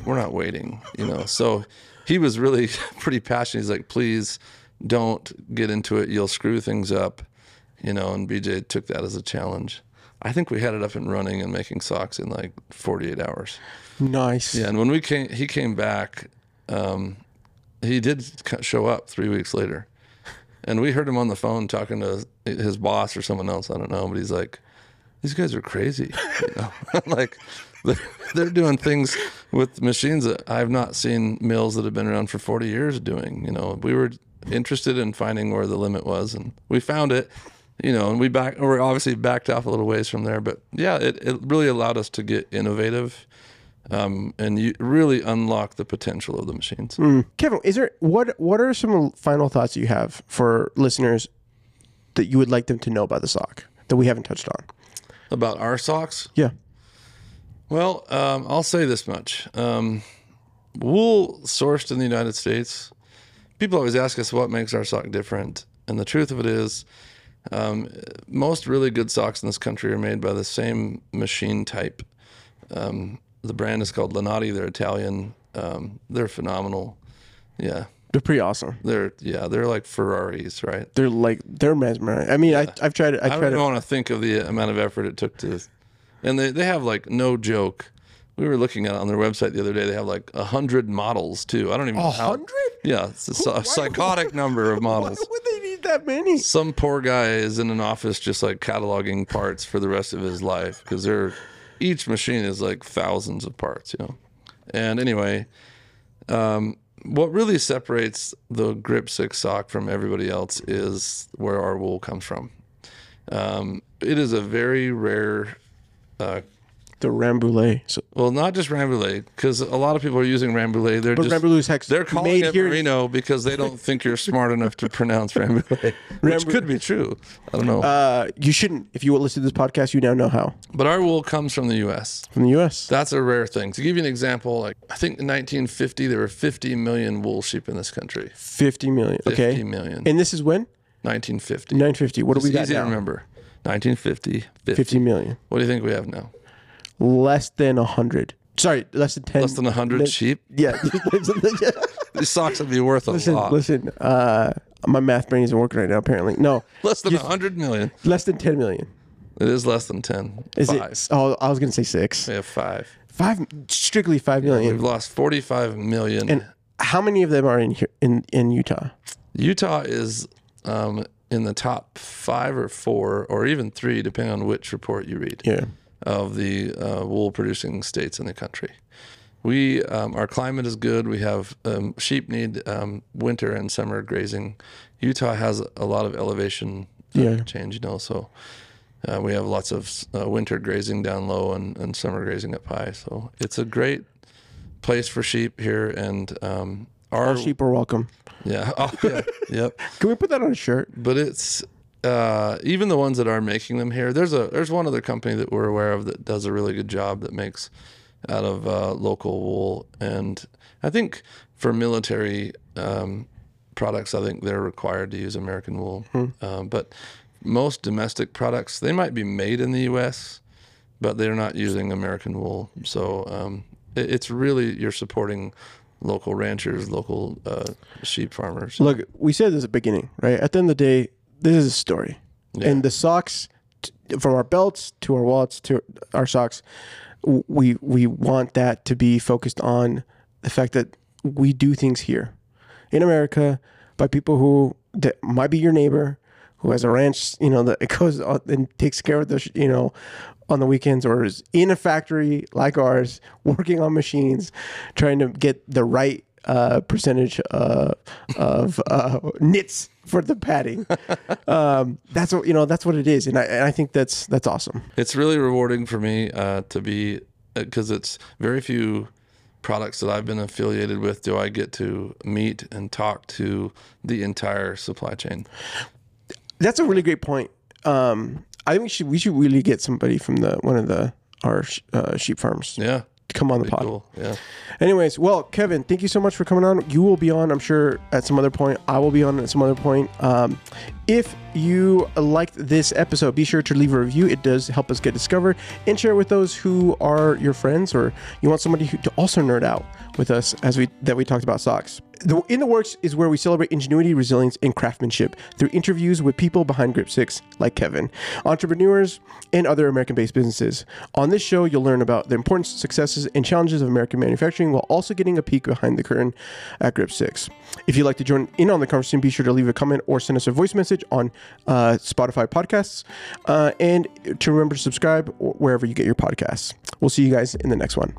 we're not waiting, you know." So he was really pretty passionate. He's like, "Please don't get into it. You'll screw things up." you know, and BJ took that as a challenge. I think we had it up and running and making socks in like 48 hours. Nice. Yeah, and when we came, he came back. Um, he did show up three weeks later, and we heard him on the phone talking to his boss or someone else. I don't know, but he's like, "These guys are crazy." You know, like they're, they're doing things with machines that I've not seen mills that have been around for 40 years doing. You know, we were interested in finding where the limit was, and we found it. You know, and we back. We're obviously backed off a little ways from there, but yeah, it, it really allowed us to get innovative um, and you really unlock the potential of the machines. Mm. Kevin, is there what what are some final thoughts you have for listeners that you would like them to know about the sock that we haven't touched on? About our socks, Yeah. well, um, I'll say this much: um, wool sourced in the United States. People always ask us what makes our sock different, and the truth of it is, um, most really good socks in this country are made by the same machine type. Um, the brand is called Lonati. They're Italian. Um, they're phenomenal. Yeah, They're pretty awesome. they're yeah, they're like Ferraris, right? They're like they're mesmerizing. I mean, I I've tried it. I I tried don't want to think of the amount of effort it took to, and they, they have like no joke. We were looking at it on their website the other day. They have like a hundred models too. I don't even know A hundred? Yeah, it's a, psy- psychotic number of models. Why would they need that many? Some poor guy is in an office just like cataloging parts for the rest of his life because they're each machine is like thousands of parts, you know. And anyway, um, what really separates the Grip 6 sock from everybody else is where our wool comes from. Um, it is a very rare uh, The Rambouillet. So, well, not just Rambouillet, because a lot of people are using Rambouillet. They're but just Rambouillet's hex they're calling made it here. Merino because they don't think you're smart enough to pronounce Rambouillet, which could be true. I don't know. Uh, you shouldn't. If you listen to this podcast, you now know how but our wool comes from the U.S. from the U.S. That's a rare thing. To give you an example, like I think in 1950 there were 50 million wool sheep in this country. Fifty million. 50 Okay. 50 million. And this is when 1950. nine fifty. What do we got easy now? to remember. 1950. 50. Fifty million. What do you think we have now? Less than a hundred. Sorry, less than ten. Less than 100 sheep. Yeah. These socks would be worth a listen, lot. listen. Uh, my math brain isn't working right now. Apparently, no. Less than 100 million. Less than ten million. It is less than 10. Is five. it? Oh, I was gonna say six. We have five. Five. Strictly five million. We've lost 45 million. And how many of them are in here in in Utah? Utah is um, in the top five or four, or even three, depending on which report you read. Yeah. Of the uh, wool producing states in the country. We um, our climate is good. We have um, sheep need um, winter and summer grazing. Utah has a lot of elevation uh, Yeah. change, you know, so uh, we have lots of uh, winter grazing down low and, and summer grazing up high. So it's a great place for sheep here, and um, our All sheep are welcome. yeah, oh, yeah, yep. Can we put that on a shirt? But it's uh, even the ones that are making them here. There's a there's one other company that we're aware of that does a really good job that makes out of uh, local wool, and I think for military um, products, I think they're required to use American wool. Um, but most domestic products, they might be made in the U.S., but they're not using American wool. So um, it, it's really you're supporting local ranchers, local uh, sheep farmers. Look, we said this at the beginning, right? At the end of the day, this is a story. Yeah. And the socks, t- from our belts to our wallets to our socks, we we want that to be focused on the fact that we do things here in America by people who that might be your neighbor who has a ranch, you know, that it goes and takes care of the, you know, on the weekends or is in a factory like ours, working on machines, trying to get the right uh, percentage uh, of uh, knits for the padding. um, that's what you know. That's what it is, and I, and I think that's that's awesome. It's really rewarding for me uh, to be because it's very few products that I've been affiliated with do I get to meet and talk to the entire supply chain. That's a really great point. Um, I think we should we should really get somebody from the one of the our uh, sheep farms Yeah, come on the pod. cool. Yeah, Anyways, well, Kevin, thank you so much for coming on. You will be on, I'm sure, at some other point. I will be on at some other point. Um, if you liked this episode, be sure to leave a review. It does help us get discovered and share with those who are your friends or you want somebody who, to also nerd out with us as we that we talked about socks. The In the Works is where we celebrate ingenuity, resilience, and craftsmanship through interviews with people behind Grip 6, like Kevin, entrepreneurs, and other American based businesses. On this show, you'll learn about the important successes and challenges of American manufacturing while also getting a peek behind the curtain at Grip 6. If you'd like to join in on the conversation, be sure to leave a comment or send us a voice message on uh, Spotify podcasts. Uh, and to remember to subscribe wherever you get your podcasts. We'll see you guys in the next one.